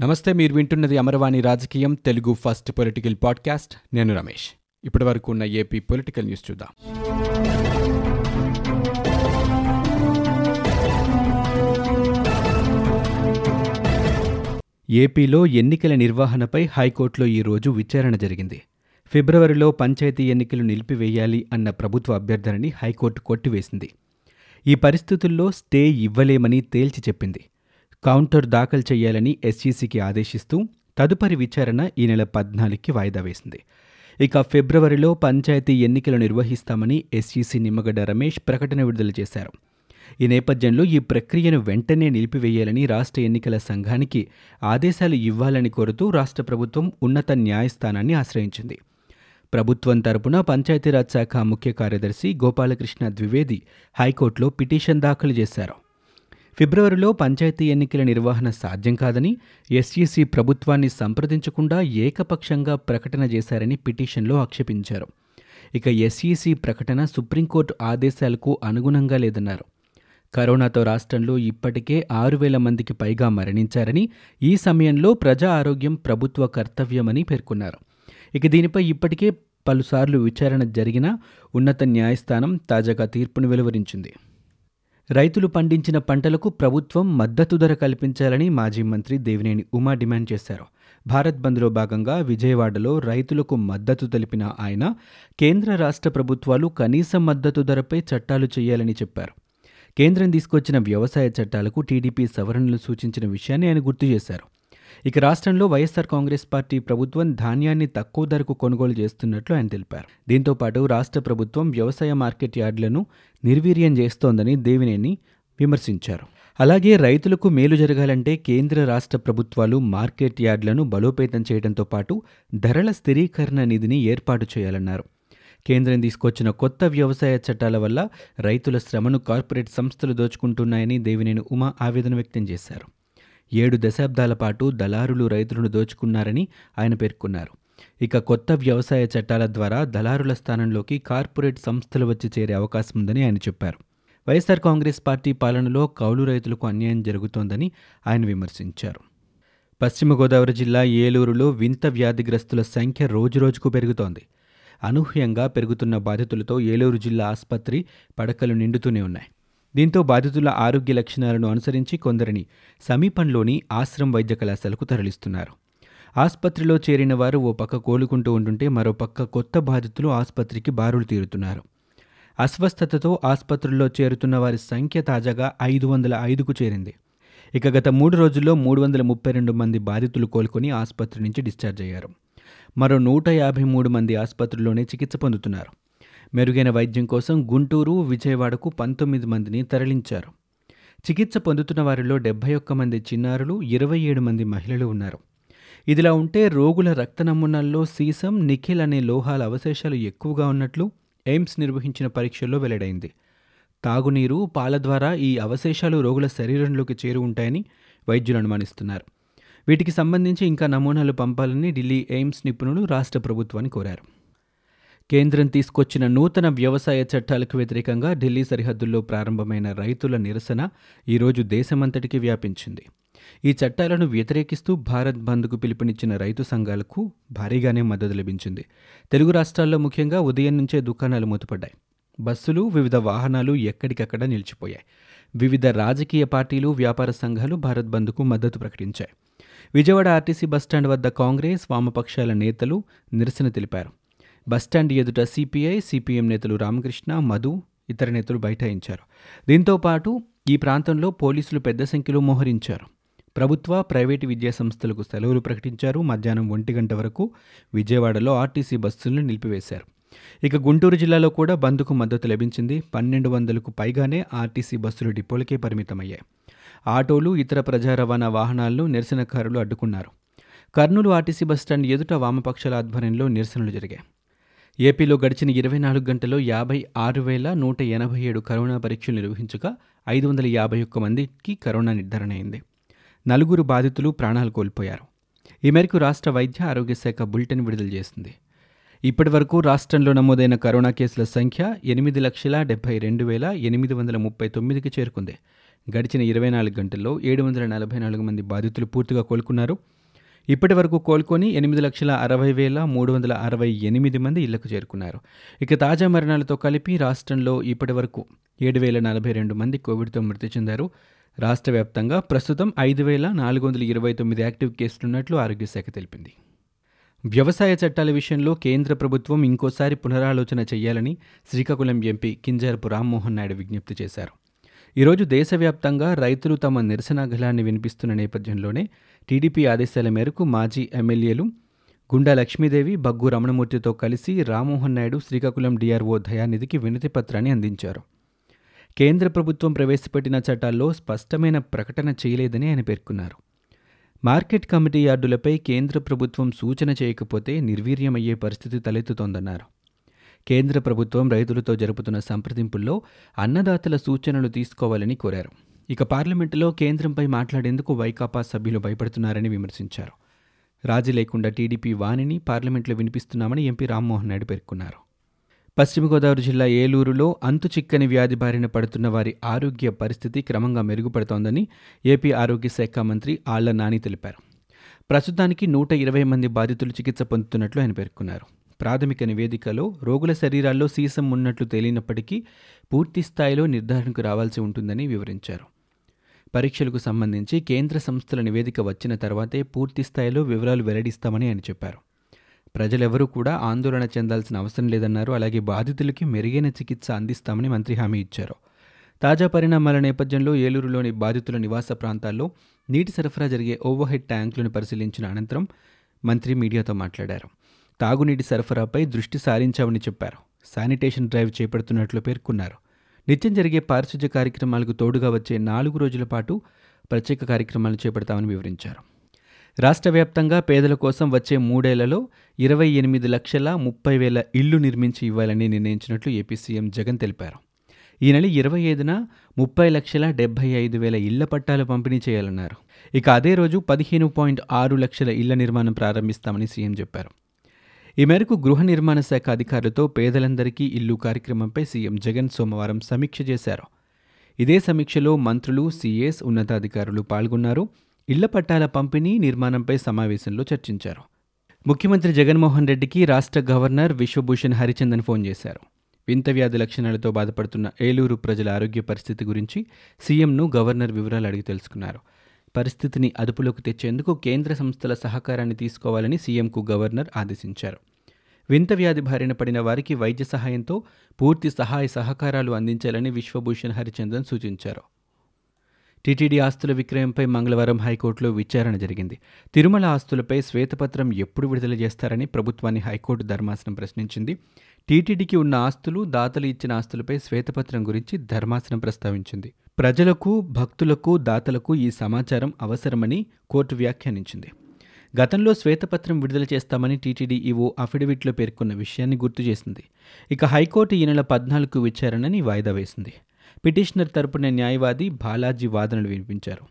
నమస్తే మీరు వింటున్నది అమరవాణి రాజకీయం తెలుగు ఫస్ట్ పొలిటికల్ పాడ్కాస్ట్. నేను రమేష్. ఇప్పటి వరకు ఉన్న ఏపీ పొలిటికల్ న్యూస్ చూద్దాం. ఏపీలో ఎన్నికల నిర్వహణపై హైకోర్టులో ఈరోజు విచారణ జరిగింది. ఫిబ్రవరిలో పంచాయతీ ఎన్నికలు నిలిపివేయాలి అన్న ప్రభుత్వ అభ్యర్థనని హైకోర్టు కొట్టివేసింది. ఈ పరిస్థితుల్లో స్టే ఇవ్వలేమని తేల్చి చెప్పింది. కౌంటర్ దాఖలు చేయాలని ఎస్ఈసికి ఆదేశిస్తూ తదుపరి విచారణ ఈ నెల పద్నాలుగుకి వాయిదా వేసింది. ఇక ఫిబ్రవరిలో పంచాయతీ ఎన్నికలు నిర్వహిస్తామని ఎస్ఈసి నిమ్మగడ్డ రమేష్ ప్రకటన విడుదల చేశారు. ఈ నేపథ్యంలో ఈ ప్రక్రియను వెంటనే నిలిపివేయాలని రాష్ట్ర ఎన్నికల సంఘానికి ఆదేశాలు ఇవ్వాలని కోరుతూ రాష్ట్ర ప్రభుత్వం ఉన్నత న్యాయస్థానాన్ని ఆశ్రయించింది. ప్రభుత్వం తరపున పంచాయతీరాజ్ శాఖ ముఖ్య కార్యదర్శి గోపాలకృష్ణ ద్వివేది హైకోర్టులో పిటిషన్ దాఖలు చేశారు. ఫిబ్రవరిలో పంచాయతీ ఎన్నికల నిర్వహణ సాధ్యం కాదని ఎస్ఈసి ప్రభుత్వాన్ని సంప్రదించకుండా ఏకపక్షంగా ప్రకటన చేశారని పిటిషన్లో ఆక్షేపించారు. ఇక ఎస్ఈసి ప్రకటన సుప్రీంకోర్టు ఆదేశాలకు అనుగుణంగా లేదన్నారు. కరోనాతో రాష్ట్రంలో ఇప్పటికే ఆరు వేల మందికి పైగా మరణించారని ఈ సమయంలో ప్రజా ఆరోగ్యం ప్రభుత్వ కర్తవ్యమని పేర్కొన్నారు. ఇక దీనిపై ఇప్పటికే పలుసార్లు విచారణ జరిగిన ఉన్నత న్యాయస్థానం తాజాగా తీర్పును వెలువరించింది. రైతులు పండించిన పంటలకు ప్రభుత్వం మద్దతు ధర కల్పించాలని మాజీ మంత్రి దేవినేని ఉమా డిమాండ్ చేశారు. భారత్ బంద్లో భాగంగా విజయవాడలో రైతులకు మద్దతు తెలిపిన ఆయన కేంద్ర రాష్ట్ర ప్రభుత్వాలు కనీస మద్దతు ధరపై చట్టాలు చేయాలని చెప్పారు. కేంద్రం తీసుకొచ్చిన వ్యవసాయ చట్టాలకు టీడీపీ సవరణలు సూచించిన విషయాన్ని ఆయన గుర్తు చేశారు. ఇక రాష్ట్రంలో వైఎస్సార్ కాంగ్రెస్ పార్టీ ప్రభుత్వం ధాన్యాన్ని తక్కువ ధరకు కొనుగోలు చేస్తున్నట్లు ఆయన తెలిపారు. దీంతో పాటు రాష్ట్ర ప్రభుత్వం వ్యవసాయ మార్కెట్ యార్డులను నిర్వీర్యం చేస్తోందని దేవినేని విమర్శించారు. అలాగే రైతులకు మేలు జరగాలంటే కేంద్ర రాష్ట్ర ప్రభుత్వాలు మార్కెట్ యార్డులను బలోపేతం చేయడంతో పాటు ధరల స్థిరీకరణ నిధిని ఏర్పాటు చేయాలన్నారు. కేంద్రం తీసుకొచ్చిన కొత్త వ్యవసాయ చట్టాల వల్ల రైతుల శ్రమను కార్పొరేట్ సంస్థలు దోచుకుంటున్నాయని దేవినేని ఉమా ఆవేదన వ్యక్తం చేశారు. ఏడు దశాబ్దాల పాటు దళారులు రైతులను దోచుకున్నారని ఆయన పేర్కొన్నారు. ఇక కొత్త వ్యవసాయ చట్టాల ద్వారా దళారుల స్థానంలోకి కార్పొరేట్ సంస్థలు వచ్చి చేరే అవకాశం ఉందని ఆయన చెప్పారు. వైఎస్ఆర్ కాంగ్రెస్ పార్టీ పాలనలో కౌలు రైతులకు అన్యాయం జరుగుతోందని ఆయన విమర్శించారు. పశ్చిమ గోదావరి జిల్లా ఏలూరులో వింత వ్యాధిగ్రస్తుల సంఖ్య రోజురోజుకు పెరుగుతోంది. అనూహ్యంగా పెరుగుతున్న బాధితులతో ఏలూరు జిల్లా ఆసుపత్రి పడకలు నిండుతూనే ఉన్నాయి. దీంతో బాధితుల ఆరోగ్య లక్షణాలను అనుసరించి కొందరిని సమీపంలోని ఆశ్రమ్ వైద్య కళాశాలకు తరలిస్తున్నారు. ఆసుపత్రిలో చేరిన వారు ఓ పక్క కోలుకుంటూ ఉంటుంటే మరో పక్క కొత్త బాధితులు ఆసుపత్రికి బారులు తీరుతున్నారు. అస్వస్థతతో ఆసుపత్రుల్లో చేరుతున్న వారి సంఖ్య తాజాగా ఐదు వందల ఐదుకు చేరింది. ఇక గత మూడు రోజుల్లో మూడు వందల ముప్పై రెండు మంది బాధితులు కోలుకొని ఆసుపత్రి నుంచి డిశ్చార్జ్ అయ్యారు. మరో నూట యాభై మూడు మంది ఆసుపత్రిలోనే చికిత్స పొందుతున్నారు. మెరుగైన వైద్యం కోసం గుంటూరు విజయవాడకు పంతొమ్మిది మందిని తరలించారు. చికిత్స పొందుతున్న వారిలో డెబ్బై ఒక్క మంది చిన్నారులు ఇరవై ఏడు మంది మహిళలు ఉన్నారు. ఇదిలా ఉంటే రోగుల రక్త నమూనాల్లో సీసం నిఖిల్ అనే లోహాల అవశేషాలు ఎక్కువగా ఉన్నట్లు ఎయిమ్స్ నిర్వహించిన పరీక్షల్లో వెల్లడైంది. తాగునీరు పాల ద్వారా ఈ అవశేషాలు రోగుల శరీరంలోకి చేరు ఉంటాయని వైద్యులు అనుమానిస్తున్నారు. వీటికి సంబంధించి ఇంకా నమూనాలు పంపాలని ఢిల్లీ ఎయిమ్స్ నిపుణులు రాష్ట్ర ప్రభుత్వాన్ని కోరారు. కేంద్రం తీసుకొచ్చిన నూతన వ్యవసాయ చట్టాలకు వ్యతిరేకంగా ఢిల్లీ సరిహద్దుల్లో ప్రారంభమైన రైతుల నిరసన ఈరోజు దేశమంతటికి వ్యాపించింది. ఈ చట్టాలను వ్యతిరేకిస్తూ భారత్ బంద్కు పిలుపునిచ్చిన రైతు సంఘాలకు భారీగానే మద్దతు లభించింది. తెలుగు రాష్ట్రాల్లో ముఖ్యంగా ఉదయం నుంచే దుకాణాలు మూతపడ్డాయి. బస్సులు వివిధ వాహనాలు ఎక్కడికక్కడ నిలిచిపోయాయి. వివిధ రాజకీయ పార్టీలు వ్యాపార సంఘాలు భారత్ బంద్కు మద్దతు ప్రకటించాయి. విజయవాడ ఆర్టీసీ బస్టాండ్ వద్ద కాంగ్రెస్ వామపక్షాల నేతలు నిరసన తెలిపారు. బస్టాండ్ ఎదుట సిపిఐ సిపిఎం నేతలు రామకృష్ణ మధు ఇతర నేతలు బైఠాయించారు. దీంతో పాటు ఈ ప్రాంతంలో పోలీసులు పెద్ద సంఖ్యలో మోహరించారు. ప్రభుత్వ ప్రైవేటు విద్యా సంస్థలకు సెలవులు ప్రకటించారు. మధ్యాహ్నం ఒంటి గంట వరకు విజయవాడలో ఆర్టీసీ బస్సులను నిలిపివేశారు. ఇక గుంటూరు జిల్లాలో కూడా బంద్కు మద్దతు లభించింది. పన్నెండు వందలకు పైగానే ఆర్టీసీ బస్సులు డిపోలకే పరిమితమయ్యాయి. ఆటోలు ఇతర ప్రజా రవాణా వాహనాలను నిరసనకారులు అడ్డుకున్నారు. కర్నూలు ఆర్టీసీ బస్టాండ్ ఎదుట వామపక్షాల ఆధ్వర్యంలో నిరసనలు జరిగాయి. ఏపీలో గడిచిన ఇరవై నాలుగు గంటల్లో యాభై ఆరు వేల నూట ఎనభై ఏడు కరోనా పరీక్షలు నిర్వహించగా ఐదు వందల యాభై ఒక్క మందికి కరోనా నిర్ధారణ అయింది. నలుగురు బాధితులు ప్రాణాలు కోల్పోయారు. ఈ మేరకు రాష్ట్ర వైద్య ఆరోగ్య శాఖ బులెటిన్ విడుదల చేసింది. ఇప్పటి వరకు రాష్ట్రంలో నమోదైన కరోనా కేసుల సంఖ్య ఎనిమిది లక్షల డెబ్బై రెండు వేల ఎనిమిది వందల ముప్పై తొమ్మిదికి చేరుకుంది. గడిచిన ఇరవై నాలుగు గంటల్లో ఏడు వందల నలభై నాలుగు మంది బాధితులు పూర్తిగా కోలుకున్నారు. ఇప్పటి వరకు కోలుకొని ఎనిమిది లక్షల అరవై వేల మూడు వందల అరవై ఎనిమిది మంది ఇళ్ళకు చేరుకున్నారు. ఇక తాజా మరణాలతో కలిపి రాష్ట్రంలో ఇప్పటి వరకు ఏడు వేల నలభై రెండు మంది కోవిడ్తో మృతి చెందారు. రాష్ట్ర వ్యాప్తంగా ప్రస్తుతం ఐదు వేల నాలుగు వందల ఇరవై తొమ్మిది యాక్టివ్ కేసులున్నట్లు ఆరోగ్య శాఖ తెలిపింది. వ్యవసాయ చట్టాల విషయంలో కేంద్ర ప్రభుత్వం ఇంకోసారి పునరాలోచన చేయాలని శ్రీకాకుళం ఎంపీ కింజారపు రామ్మోహన్ నాయుడు విజ్ఞప్తి చేశారు. ఈరోజు దేశవ్యాప్తంగా రైతులు తమ నిరసన గలాన్ని వినిపిస్తున్న నేపథ్యంలోనే టీడీపీ ఆదేశాల మేరకు మాజీ ఎమ్మెల్యేలు గుండా లక్ష్మీదేవి బగ్గు రమణమూర్తితో కలిసి రామ్మోహన్ నాయుడు శ్రీకాకుళం డిఆర్ఓ దయానిధికి వినతి పత్రాన్ని అందించారు. కేంద్ర ప్రభుత్వం ప్రవేశపెట్టిన చట్టాల్లో స్పష్టమైన ప్రకటన చేయలేదని ఆయన పేర్కొన్నారు. మార్కెట్ కమిటీ యార్డులపై కేంద్ర ప్రభుత్వం సూచన చేయకపోతే నిర్వీర్యమయ్యే పరిస్థితి తలెత్తుతోందన్నారు. కేంద్ర ప్రభుత్వం రైతులతో జరుపుతున్న సంప్రదింపుల్లో అన్నదాతల సూచనలు తీసుకోవాలని కోరారు. ఇక పార్లమెంటులో కేంద్రంపై మాట్లాడేందుకు వైకాపా సభ్యులు భయపడుతున్నారని విమర్శించారు. రాజీ లేకుండా టీడీపీ వాణిని పార్లమెంట్లో వినిపిస్తున్నామని ఎంపీ రామ్మోహన్ నాయుడు పేర్కొన్నారు. పశ్చిమ గోదావరి జిల్లా ఏలూరులో అంతు చిక్కని వ్యాధి బారిన పడుతున్న వారి ఆరోగ్య పరిస్థితి క్రమంగా మెరుగుపడుతోందని ఏపీ ఆరోగ్య శాఖ మంత్రి ఆళ్ళ నాని తెలిపారు. ప్రస్తుతానికి నూట ఇరవై మంది బాధితులు చికిత్స పొందుతున్నట్లు ఆయన పేర్కొన్నారు. ప్రాథమిక నివేదికలో రోగుల శరీరాల్లో సీసం ఉన్నట్లు తేలినప్పటికీ పూర్తి స్థాయిలో నిర్ధారణకు రావాల్సి ఉంటుందని వివరించారు. పరీక్షలకు సంబంధించి కేంద్ర సంస్థల నివేదిక వచ్చిన తర్వాతే పూర్తి స్థాయిలో వివరాలు వెల్లడిస్తామని ఆయన చెప్పారు. ప్రజలెవరూ కూడా ఆందోళన చెందాల్సిన అవసరం లేదన్నారు. అలాగే బాధితులకి మెరుగైన చికిత్స అందిస్తామని మంత్రి హామీ ఇచ్చారు. తాజా పరిణామాల నేపథ్యంలో ఏలూరులోని బాధితుల నివాస ప్రాంతాల్లో నీటి సరఫరా జరిగే ఓవర్హెడ్ ట్యాంకులను పరిశీలించిన అనంతరం మంత్రి మీడియాతో మాట్లాడారు. తాగునీటి సరఫరాపై దృష్టి సారించామని చెప్పారు. శానిటేషన్ డ్రైవ్ చేపడుతున్నట్లు పేర్కొన్నారు. నిత్యం జరిగే పారిశుధ్య కార్యక్రమాలకు తోడుగా వచ్చే నాలుగు రోజుల పాటు ప్రత్యేక కార్యక్రమాలు చేపడతామని వివరించారు. రాష్ట్ర వ్యాప్తంగా పేదల కోసం వచ్చే మూడేళ్ళలో ఇరవై ఎనిమిది లక్షల ముప్పై వేల ఇళ్ళు నిర్మించి ఇవ్వాలని నిర్ణయించినట్లు ఏపీ సీఎం జగన్ తెలిపారు. ఈ నెల ఇరవై ఐదున ముప్పై లక్షల డెబ్బై ఐదు వేల ఇళ్ళ పట్టాలు పంపిణీ చేయాలన్నారు. ఇక అదే రోజు పదిహేను పాయింట్ ఆరు లక్షల ఇళ్ళ నిర్మాణం ప్రారంభిస్తామని సీఎం చెప్పారు. ఈ మేరకు గృహ నిర్మాణ శాఖ అధికారులతో పేదలందరికీ ఇల్లు కార్యక్రమంపై సీఎం జగన్ సోమవారం సమీక్ష చేశారు. ఇదే సమీక్షలో మంత్రులు సీఎస్ ఉన్నతాధికారులు పాల్గొన్నారు. ఇళ్ళ పట్టాల పంపిణీ నిర్మాణంపై సమావేశంలో చర్చించారు. ముఖ్యమంత్రి జగన్మోహన్ రెడ్డికి రాష్ట్ర గవర్నర్ విశ్వభూషణ్ హరిచందన్ ఫోన్ చేశారు. వింత వ్యాధి లక్షణాలతో బాధపడుతున్న ఏలూరు ప్రజల ఆరోగ్య పరిస్థితి గురించి సీఎంను గవర్నర్ వివరాలు అడిగి తెలుసుకున్నారు. పరిస్థితిని అదుపులోకి తెచ్చేందుకు కేంద్ర సంస్థల సహకారాన్ని తీసుకోవాలని సీఎంకు గవర్నర్ ఆదేశించారు. వింత వ్యాధి బారిన పడిన వారికి వైద్య సహాయంతో పూర్తి సహాయ సహకారాలు అందించాలని విశ్వభూషణ్ హరిచందన్ సూచించారు. టీటీడీ ఆస్తుల విక్రయంపై మంగళవారం హైకోర్టులో విచారణ జరిగింది. తిరుమల ఆస్తులపై శ్వేతపత్రం ఎప్పుడు విడుదల చేస్తారని ప్రభుత్వాన్ని హైకోర్టు ధర్మాసనం ప్రశ్నించింది. టీటీడీకి ఉన్న ఆస్తులు దాతలు ఇచ్చిన ఆస్తులపై శ్వేతపత్రం గురించి ధర్మాసనం ప్రస్తావించింది. ప్రజలకు భక్తులకు దాతలకు ఈ సమాచారం అవసరమని కోర్టు వ్యాఖ్యానించింది. గతంలో శ్వేతపత్రం విడుదల చేస్తామని టీటీడీ ఈవో అఫిడవిట్లో పేర్కొన్న విషయాన్ని గుర్తు చేసింది. ఇక హైకోర్టు ఈ నెల పద్నాలుగు విచారణని వాయిదా వేసింది. పిటిషనర్ తరపున న్యాయవాది బాలాజీ వాదనలు వినిపించారు.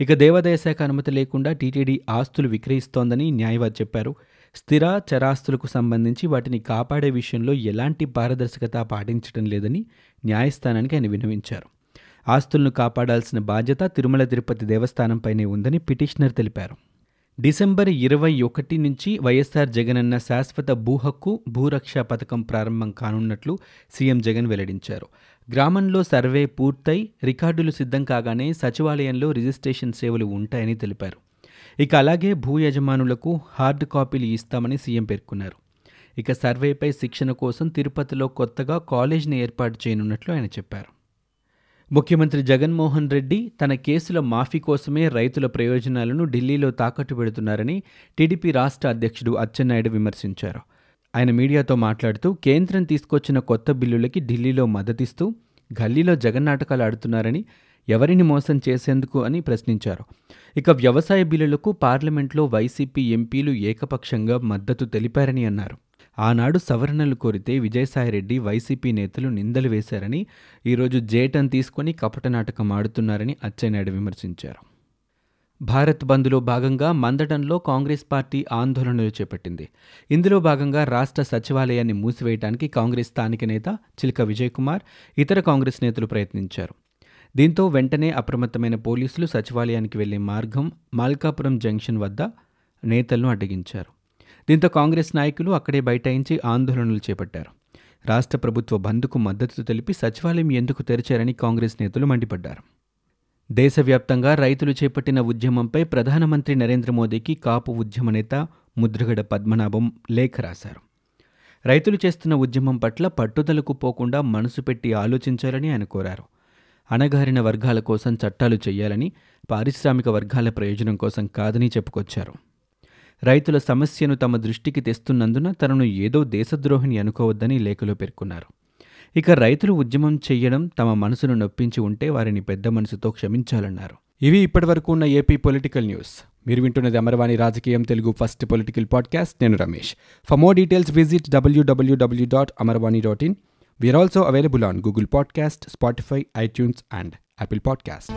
ఇక దేవాదాయ శాఖ అనుమతి లేకుండా టీటీడీ ఆస్తులు విక్రయిస్తోందని న్యాయవాది చెప్పారు. స్థిర చరాస్తులకు సంబంధించి వాటిని కాపాడే విషయంలో ఎలాంటి పారదర్శకత పాటించడం లేదని న్యాయస్థానానికి ఆయన విన్నవించారు. ఆస్తులను కాపాడాల్సిన బాధ్యత తిరుమల తిరుపతి దేవస్థానంపైనే ఉందని పిటిషనర్ తెలిపారు. డిసెంబర్ ఇరవై ఒకటి నుంచి వైఎస్ఆర్ జగనన్న శాశ్వత భూ హక్కు భూరక్ష పథకం ప్రారంభం కానున్నట్లు సీఎం జగన్ వెల్లడించారు. గ్రామంలో సర్వే పూర్తయి రికార్డులు సిద్ధం కాగానే సచివాలయంలో రిజిస్ట్రేషన్ సేవలు ఉంటాయని తెలిపారు. ఇక అలాగే భూ యజమానులకు హార్డ్ కాపీలు ఇస్తామని సీఎం పేర్కొన్నారు. ఇక సర్వేపై శిక్షణ కోసం తిరుపతిలో కొత్తగా కాలేజీని ఏర్పాటు చేయనున్నట్లు ఆయన చెప్పారు. ముఖ్యమంత్రి జగన్మోహన్ రెడ్డి తన కేసుల మాఫీ కోసమే రైతుల ప్రయోజనాలను ఢిల్లీలో తాకట్టు పెడుతున్నారని టీడీపీ రాష్ట్ర అధ్యక్షుడు అచ్చెన్నాయుడు విమర్శించారు. ఆయన మీడియాతో మాట్లాడుతూ కేంద్రం తీసుకొచ్చిన కొత్త బిల్లులకి ఢిల్లీలో మద్దతిస్తూ గల్లీలో జగన్నాటకాలు ఆడుతున్నారని ఎవరిని మోసం చేసేందుకు అని ప్రశ్నించారు. ఇక వ్యవసాయ బిల్లులకు పార్లమెంట్లో వైసీపీ ఎంపీలు ఏకపక్షంగా మద్దతు తెలిపారని అన్నారు. ఆనాడు సవరణలు కోరితే విజయసాయిరెడ్డి వైసీపీ నేతలు నిందలు వేశారని ఈరోజు జేటన్ తీసుకొని కపట నాటకం ఆడుతున్నారని అచ్చెన్నాయుడు విమర్శించారు. భారత్ బంద్లో భాగంగా మందడంలో కాంగ్రెస్ పార్టీ ఆందోళనలు చేపట్టింది. ఇందులో భాగంగా రాష్ట్ర సచివాలయాన్ని మూసివేయడానికి కాంగ్రెస్ స్థానిక నేత చిలక విజయ్ కుమార్ ఇతర కాంగ్రెస్ నేతలు ప్రయత్నించారు. దీంతో వెంటనే అప్రమత్తమైన పోలీసులు సచివాలయానికి వెళ్ళే మార్గం మాల్కాపురం జంక్షన్ వద్ద నేతలను అడ్డగించారు. దీంతో కాంగ్రెస్ నాయకులు అక్కడే బైఠాయించి ఆందోళనలు చేపట్టారు. రాష్ట్ర ప్రభుత్వ బంద్కు మద్దతు తెలిపి సచివాలయం ఎందుకు తెరిచారని కాంగ్రెస్ నేతలు మండిపడ్డారు. దేశవ్యాప్తంగా రైతులు చేపట్టిన ఉద్యమంపై ప్రధానమంత్రి నరేంద్ర మోదీకి కాపు ఉద్యమ నేత ముద్రగడ పద్మనాభం లేఖ రాశారు. రైతులు చేస్తున్న ఉద్యమం పట్ల పట్టుదలకు పోకుండా మనసు పెట్టి ఆలోచించాలని ఆయన కోరారు. అణగారిన వర్గాల కోసం చట్టాలు చేయాలని పారిశ్రామిక వర్గాల ప్రయోజనం కోసం కాదని చెప్పుకొచ్చారు. రైతుల సమస్యను తమ దృష్టికి తెస్తున్నందున తనను ఏదో దేశద్రోహిని అనుకోవద్దని లేఖలో పేర్కొన్నారు. ఇక రైతులు ఉద్యమం చెయ్యడం తమ మనసును నొప్పించి ఉంటే వారిని పెద్ద మనసుతో క్షమించాలన్నారు. ఇవి ఇప్పటివరకు ఉన్న ఏపీ పొలిటికల్ న్యూస్. మీరు వింటున్నది అమరవాణి రాజకీయం తెలుగు ఫస్ట్ పొలిటికల్ పాడ్కాస్ట్. నేను Ramesh. For more details visit WWW dot Amarvani dot in we are also available on Google podcast Spotify iTunes and Apple podcast